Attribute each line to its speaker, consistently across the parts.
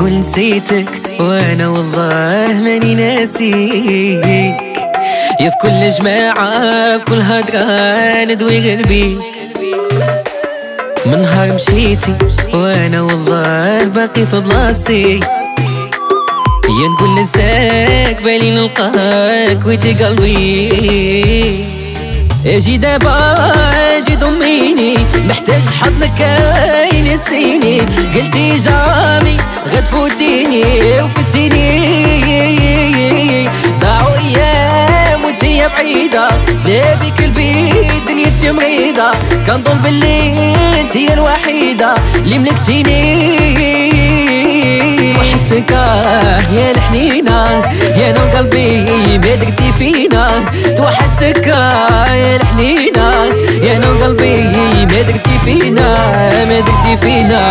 Speaker 1: تقول نسيتك وأنا والله ماني ناسيك. يا في كل جماعة في كل هدرة ندوي قلبي. من نهار مشيتي وأنا والله باقي في بلاصتي. يا نقول ننساك بالي نلقاك ويتي قلبي. أجي دابا أجي ضميني. محتاج حضنك كاين السيني قلتي جامي غتفوتيني وفتيني. ضاعوا أيام وانتي بعيدة. لا بك البيت دنيتي مريضة. كنظن باللي انتي الوحيدة. اللي ملكتيني. وحسك يا الحنينة يا نور قلبي درتي فينا توحسك يا الحنينة يا نور قلبي درتي فينا درتي فينا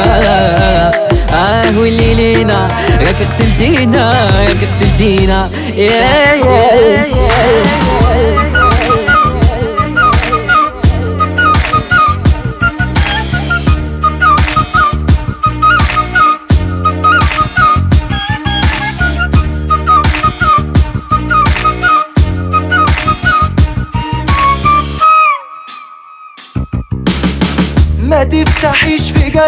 Speaker 1: آه واللي لينا راك قتلتينا راك قتلتينا. يا يا يا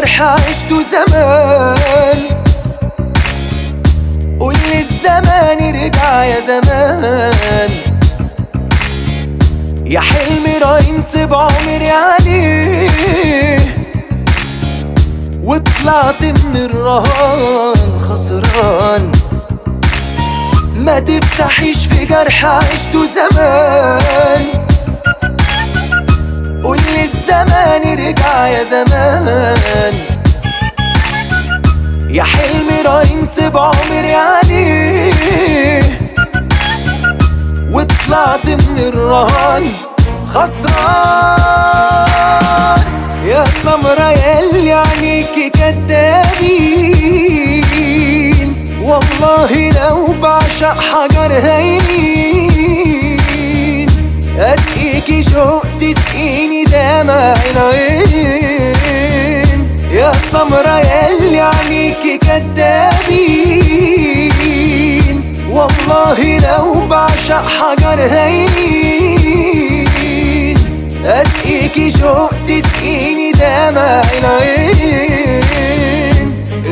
Speaker 2: جرح عشته زمان. قول الزمان رجع يا زمان. يا حلمي راينت بعمري عليه. وطلعت من الرهان خسران. ما تفتحيش في جرح عشته زمان. الزمان رجع يا زمان. يا حلمي راينت بعمري عليه وطلعت من الرهان خسران. يا سمرة ياللي عينيكي كدابين والله لو بعشق حجر هين اسقيكي شوق تسقيني دمع العين يا سمرة ياللي عينيكي كدابين والله لو بعشق حجر هين. اسقيكي شوق تسقيني دمع العين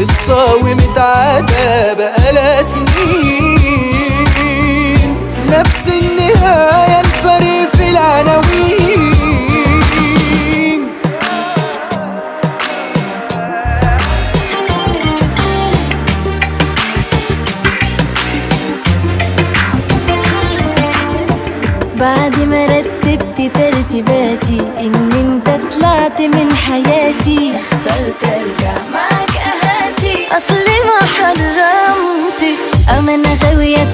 Speaker 2: الصاوي متعدى بقالها سنين. نفس النهاية في العناوين.
Speaker 3: بعد ما رتبت ترتيباتي إن أنت طلعت من حياتي اخترت أرجع معاك أهاتي. اصلي ما حرمتش. اما
Speaker 4: أنا
Speaker 5: غاوية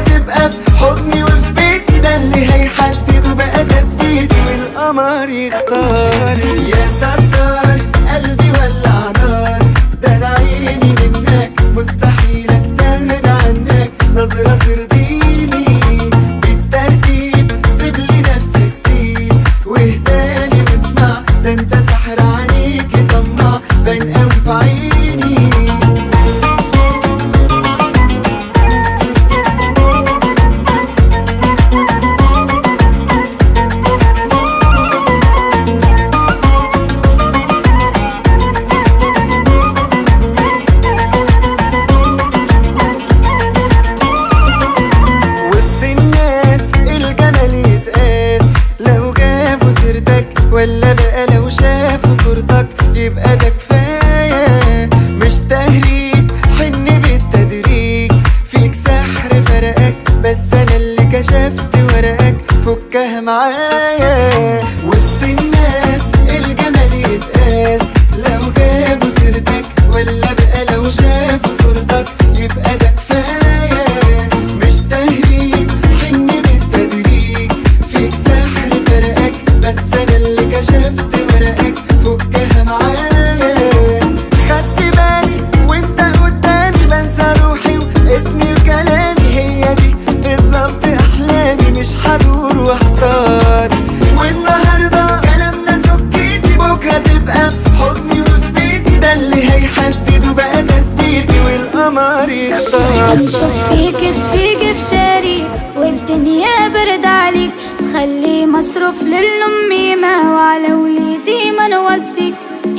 Speaker 5: تبقى في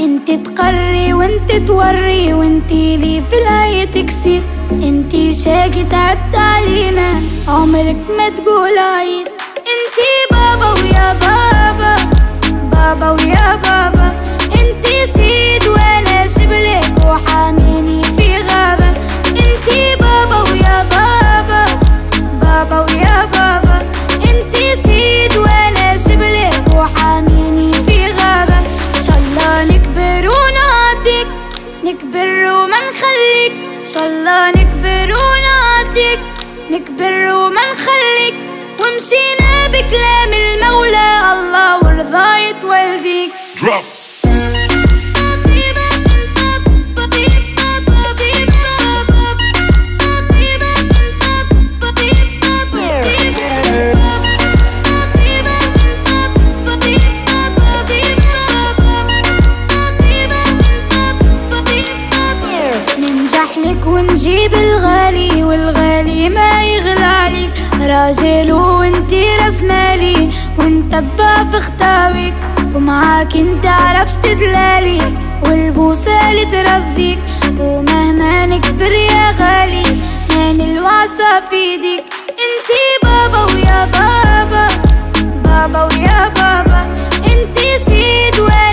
Speaker 5: انت
Speaker 6: تقري وانت توري وانت لي في الهي تكسيد انت شاقي تعبت علينا عمرك ما تقول عيد. انت بابا ويا بابا بابا ويا بابا. انت سيد وأنا شاء الله نكبر ونعطيك نكبر وما نخليك ومشينا بكلام المولى الله ورضاية والديك
Speaker 7: Drop.
Speaker 6: راجل وانتي راس مالي وانت بقى في خطاويك ومعاك انت عرفت دلالي والبوسة اللي ترضيك ومهما نكبر يا غالي ما نلوعسة في ايديك. انتي بابا ويا بابا بابا ويا بابا انتي سيد وأنا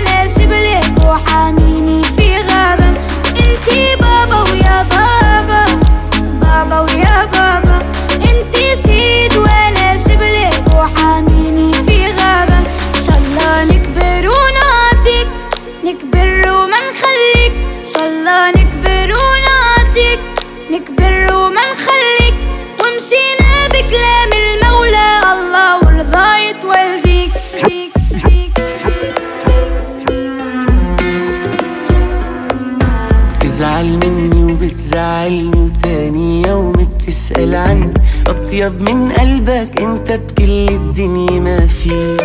Speaker 6: نكبر وما نخليك. ومشينا بكلام المولى الله ورضاية والديك. ديك ديك
Speaker 8: تزعل مني وبتزعلني وتاني يوم بتسأل عني أطيب من قلبك. أنت بكل الدنيا ما فيه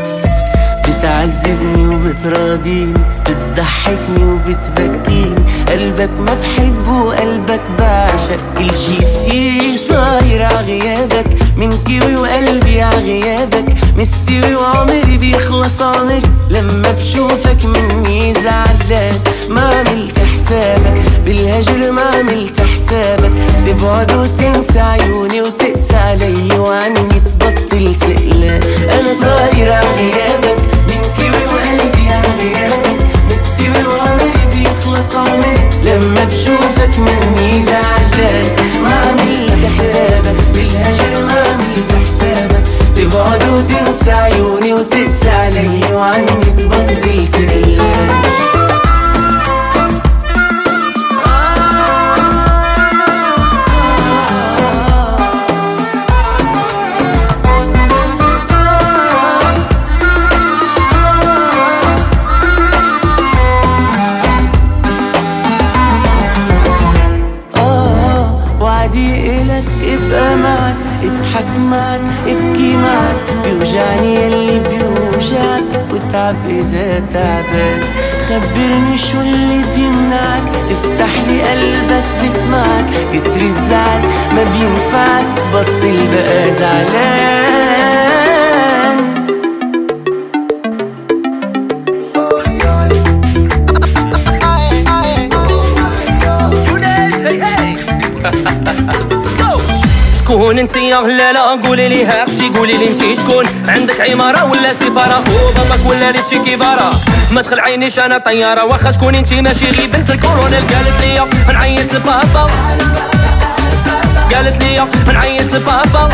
Speaker 8: بتعذبني وبتراضيني بتضحكني وبتبكيني. قلبك ما بحبه وقلبك بعشق. كل شي فيه صاير عغيابك من كيوي وقلبي عغيابك مستوي وعمري بيخلص عمري. لما بشوفك مني زعلان. ما عملت حسابك. بالهجر ما عملت حسابك. تبعد وتنسى عيوني وتقسى علي وعني تبطل سئلان أنا صاير عغيابك من كيوي وقلبي عغيابك مستوي وعمري عمري لما بشوفك مني زعلان ما عملت حسابك بالهجر ما عملت حسابك. تبعد وتنسى عيوني وتقسى علي وعني تبطل سئلان وتعب إذا تعبان خبرني شو اللي بيمنعك. تفتح لي قلبك بسمعك كتر الزعل ما بينفعك. بطل بقى زعلان
Speaker 9: انت يا هلاله قولي لي أختي قولي لي انت شكون؟ عندك عمارة ولا سفارة؟ وباباك ولا ريتشي كيفاره ما تخلعينيش أنا طياره واخا تكون انت ماشي غير بنت الكورونيل قالت لي نعيط لبابا. قالت لي نعيط لبابا.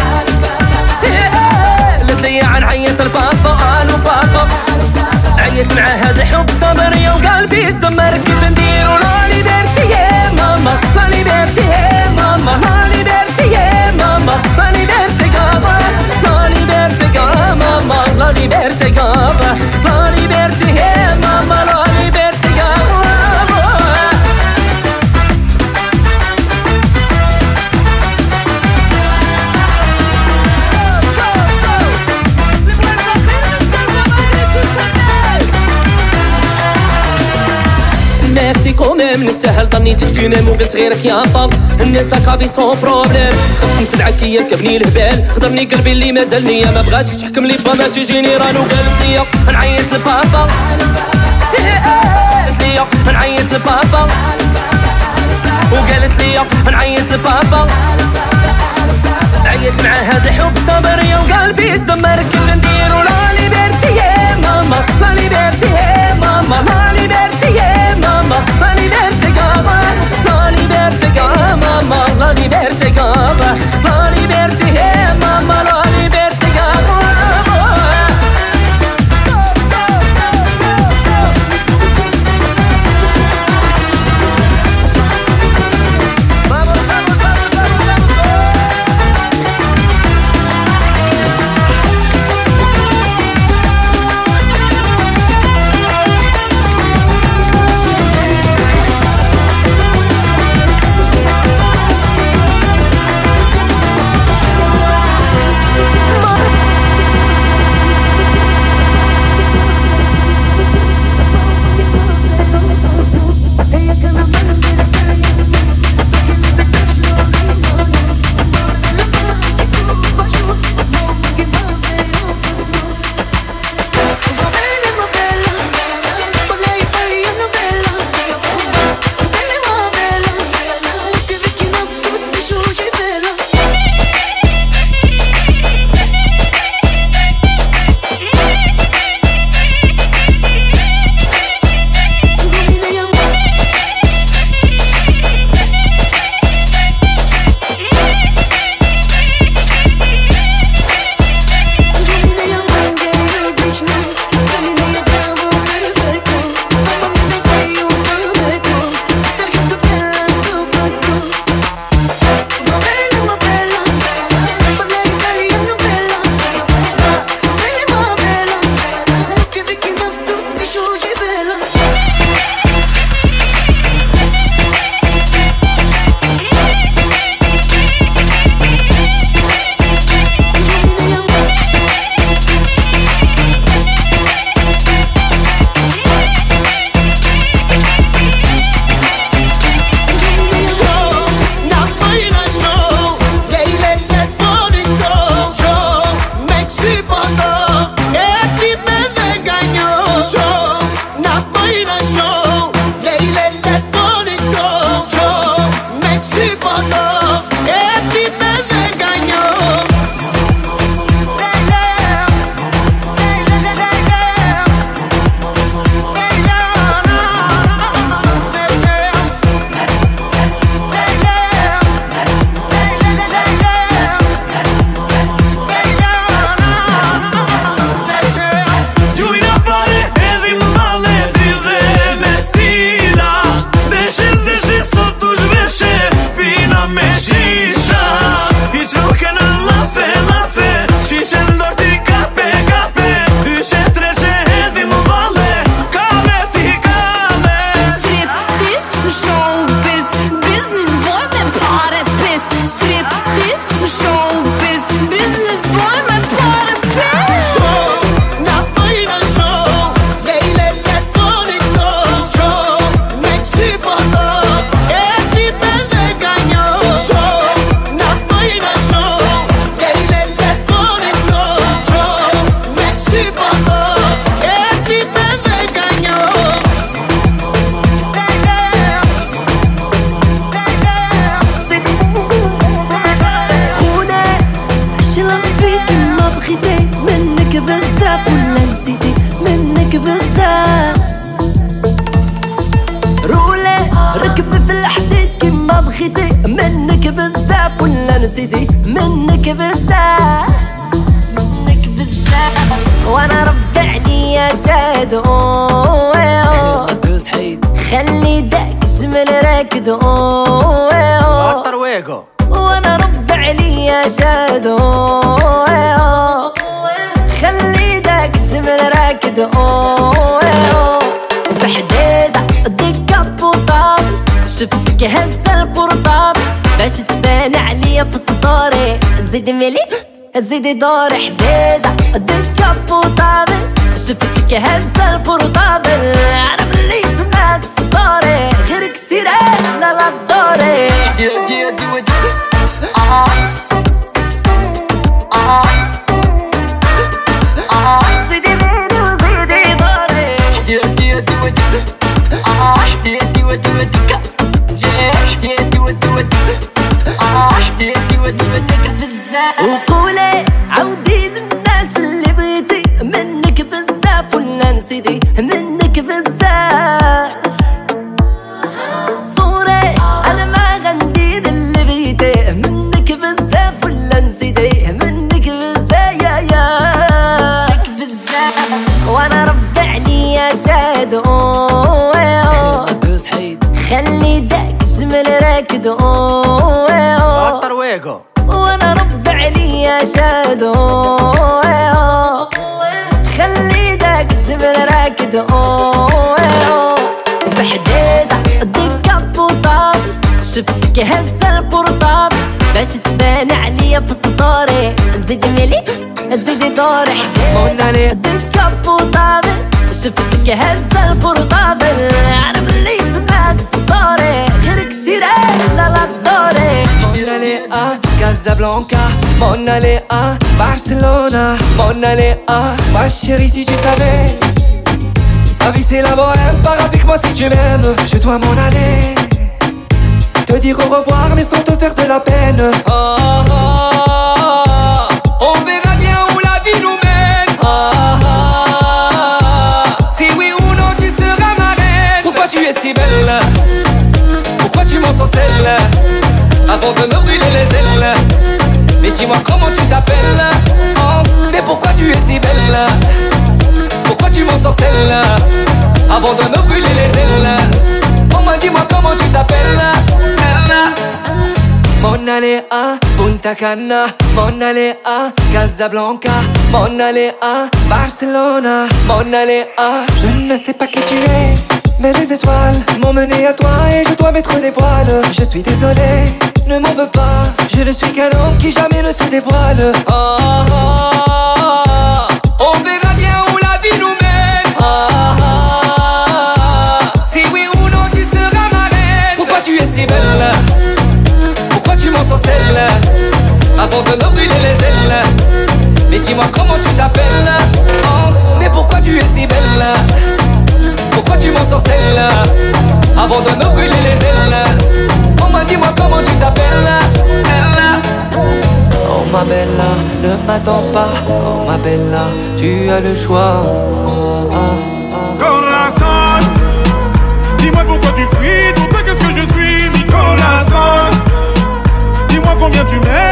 Speaker 9: قالت لي نعيط لبابا. ألو بابا. عيت مع هذا الحب صبري وقلبي تدمر كيف نديرو la liberté يا ماما la liberté يا ماما كابا ماما لا من السهل ظنيتك تيميم وقلت غيرك يا باب الناس كافي سون بروبليم خفت نتبعك يركبني الهبال. خضرني قلبي اللي مازال نية ما بغاتش تحكم لي با ماشي général وقالت لي نعيط لبابا. قالت لي نعيط لبابا. وقالت لي نعيط لبابا. عيت مع هاد الحب صبري وقلبي. تدمر كيف نديرو la liberté يا ماما. la liberté يا ماما. la liberté يا ماما. ليبرتي كابا ماما لا
Speaker 10: دوز حيد
Speaker 11: خلي داك الجمل راكدو وأنا رب عليا شادو خلي داك الجمل راكدو وفي حديدة ديك بوطاب شفتك هزة القرطاب. باش تبان عليا في صدوري زيد ملي زيد دور حديدة ديك بوطاب شفتك هزة البورطابل أنا ملي سمعت ستوري غيرك سيرة لا لا دوري دي دي دي دي آه آه آه زيدي ليلي وزيدي دوري ودي آه ودي ودي ودي آه ودي وديك بزاف راكد
Speaker 10: ماستر ويجو
Speaker 11: وأنا رب عليا شادو خلي داك الجبل راكد في حديدة ديك بوطاب شفتك هزة البورطاب باش تبان عليا في سطوري زيد ملي زيدي دوري
Speaker 10: مونالي.
Speaker 11: ديك بوطاب شفتك هزة البورطاب أنا ملي
Speaker 10: Mon aller à Barcelona, mon aller à Ma chérie si tu savais. Ma vie c'est la bohème, pars avec moi si tu m'aimes Je dois m'en aller. Te dire au revoir mais sans te faire de la peine. Ah. On verra bien où la vie nous mène. Si oui ou non tu seras ma reine. Pourquoi tu es si belle? Pourquoi tu m'en sorcelles Avant de me brûler les ailes Mais dis-moi comment tu t'appelles Oh, Mais pourquoi tu es si belle? Pourquoi tu m'en sorcelles Avant de me brûler les ailes. Oh moi dis-moi comment tu t'appelles Mon aller à Punta Cana. Mon aller à Casablanca. Mon aller à Barcelona. Mon aller à Je ne sais pas qui tu es mais les étoiles m'ont mené à toi et je dois mettre les voiles. Je suis désolé, ne m'en veux pas. Je ne suis qu'un homme qui jamais ne se dévoile. Ah, ah, ah. On verra bien où la vie nous mène. Ah, ah, ah. Si oui ou non tu seras ma reine. Pourquoi tu es si belle? Pourquoi tu m'en sorcelles Avant de me brûler les ailes. Mais dis-moi comment tu t'appelles. Mais pourquoi tu es si belle? Pourquoi tu m'en sorcelles Avant de me brûler les ailes. Oh m'a dis-moi comment tu t'appelles Oh ma bella, ne m'attends pas. Oh ma bella, tu as le choix. Oh, oh, oh.
Speaker 12: Corazon Dis-moi pourquoi tu fuis, toi qu'est-ce que je suis, corazon Dis-moi combien tu m'aimes,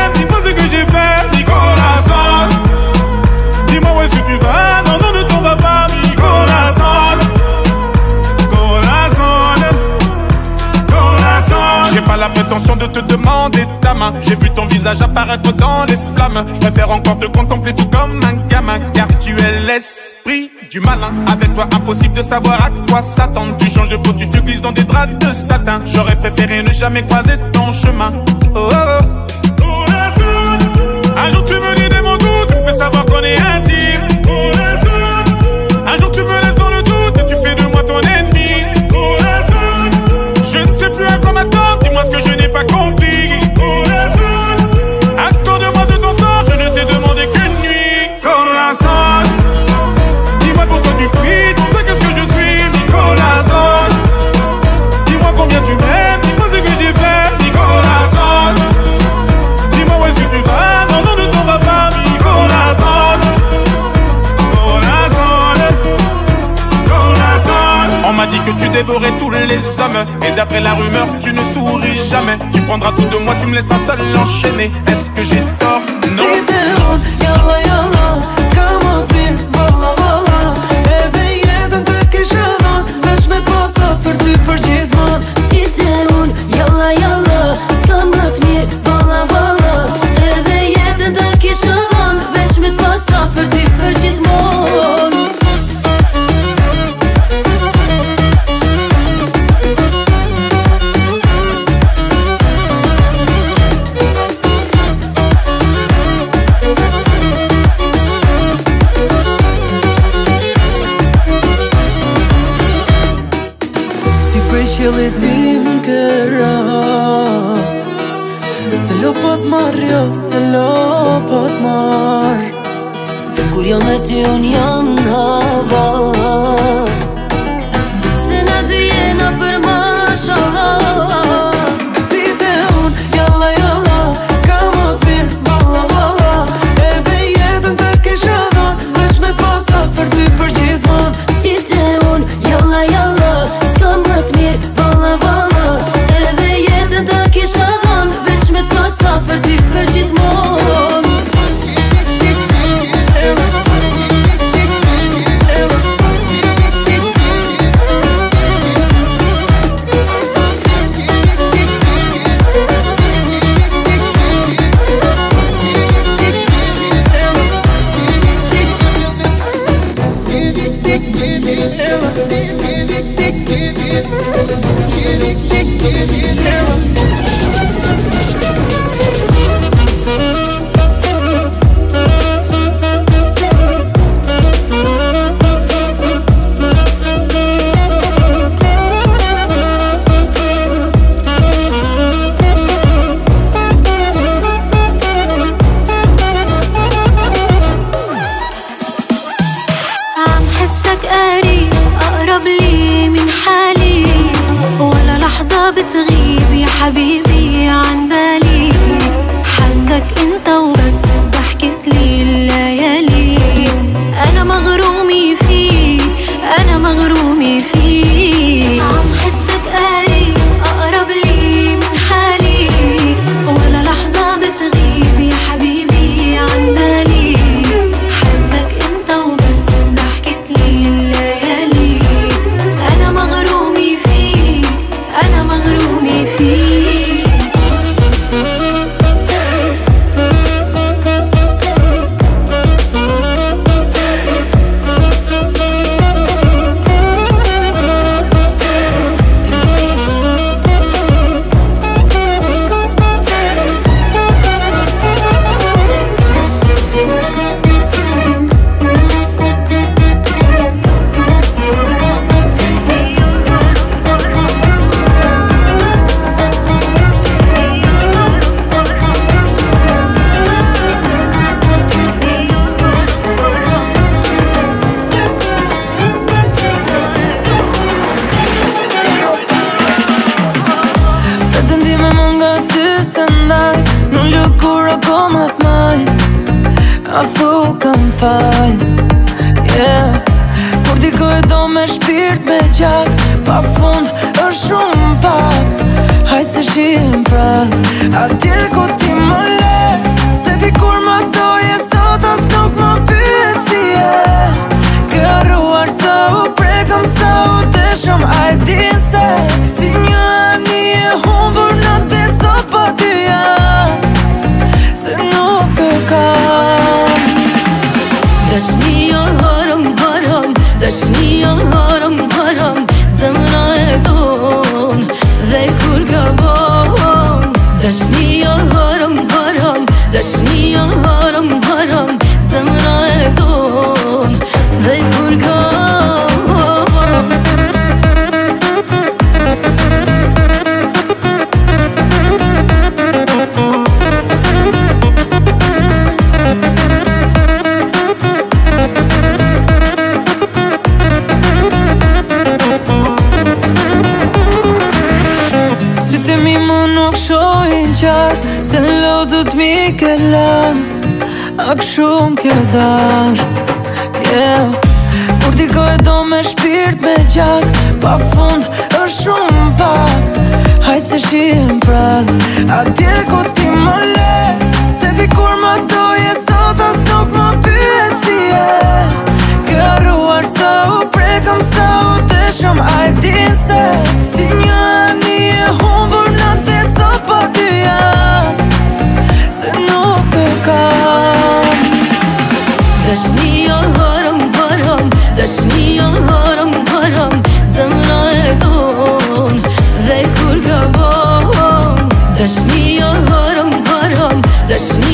Speaker 12: Prétention de te demander ta main. J'ai vu ton visage apparaître dans les flammes. Je préfère encore te contempler tout comme un gamin Car tu es l'esprit du malin. Avec toi impossible de savoir à quoi s'attendre. Tu changes de peau, tu te glisses dans des draps de satin. J'aurais préféré ne jamais croiser ton chemin. Oh, oh, oh. Un jour tu me dis dévorais tous les hommes. Et d'après la rumeur, tu ne souris jamais. Tu prendras tout de moi, tu me laisseras seul enchaîner. Est-ce que j'ai tort? Non
Speaker 13: qëllit
Speaker 14: tim këra Se lo po të marrë, jo, se lo po të marrë
Speaker 15: Kur jo me ty unë jam në
Speaker 14: varë Give it, give it, give it, give it. A ti
Speaker 16: Yes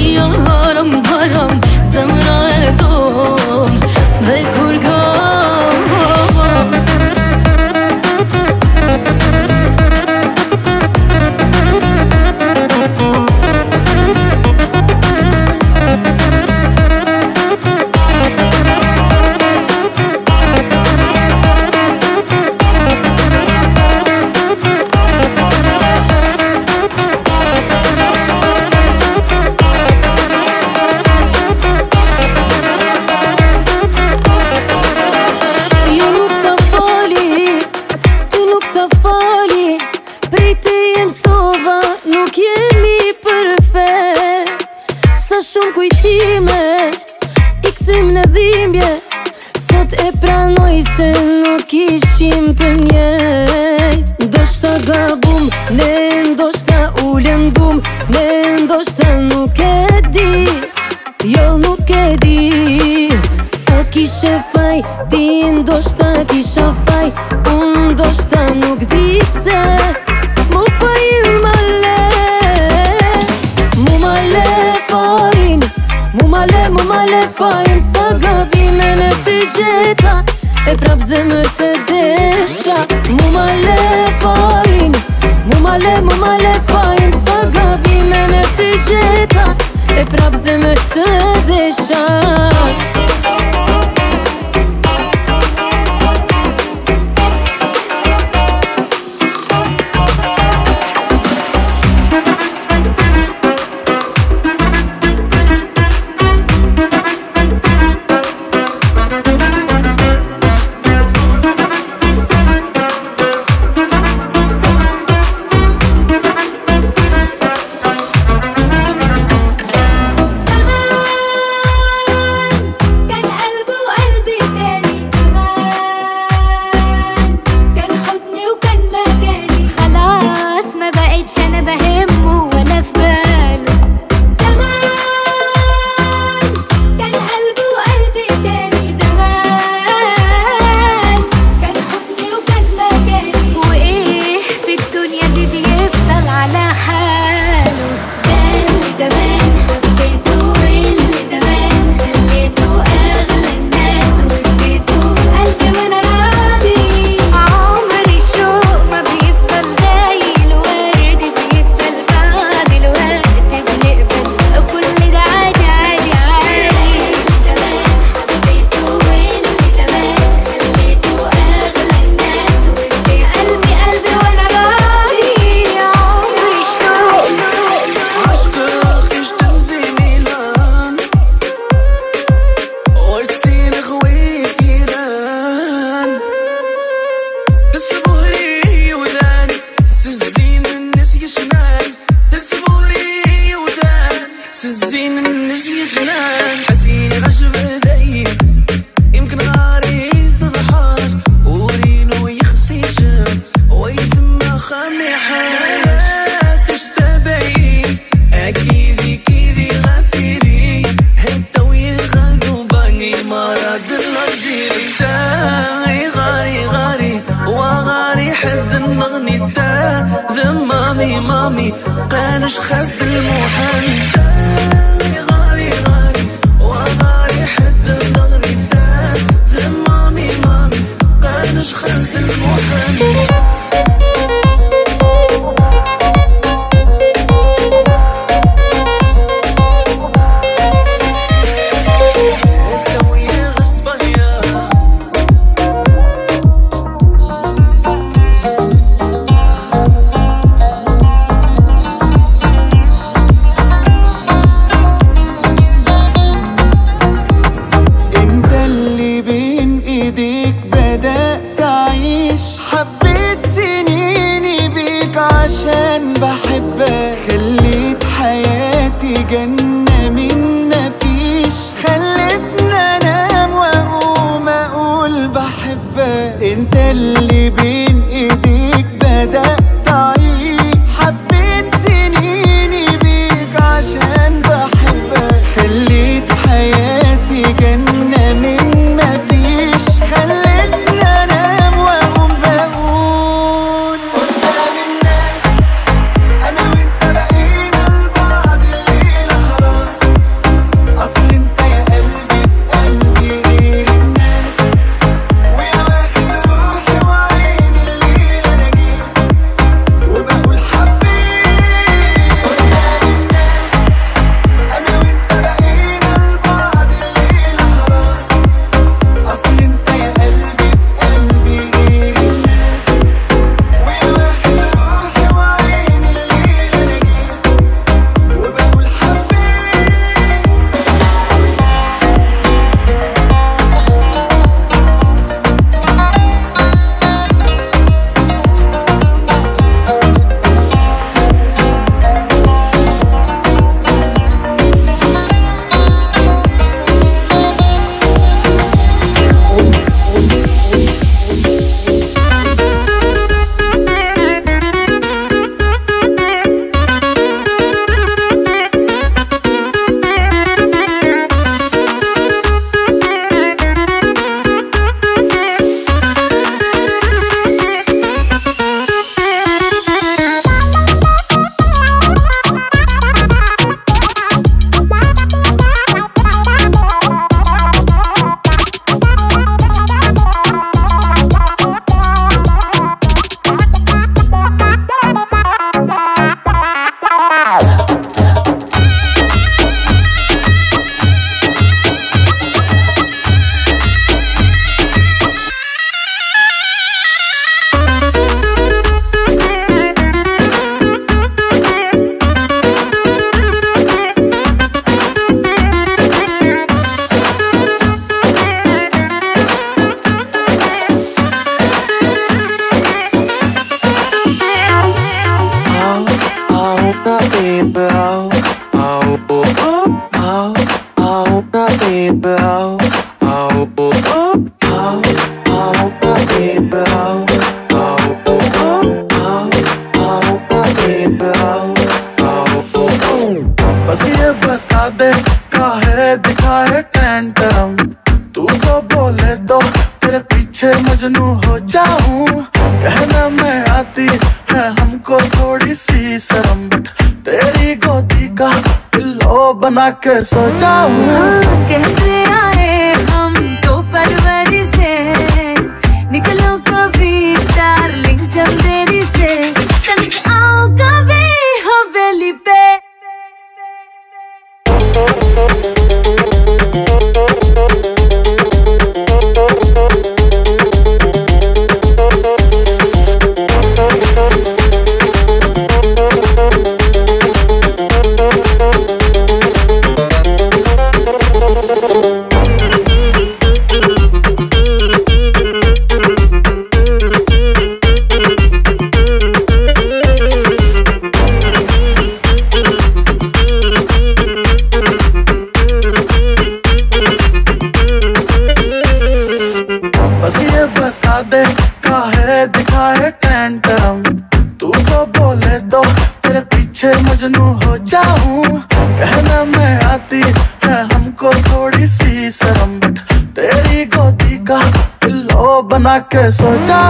Speaker 16: eso ya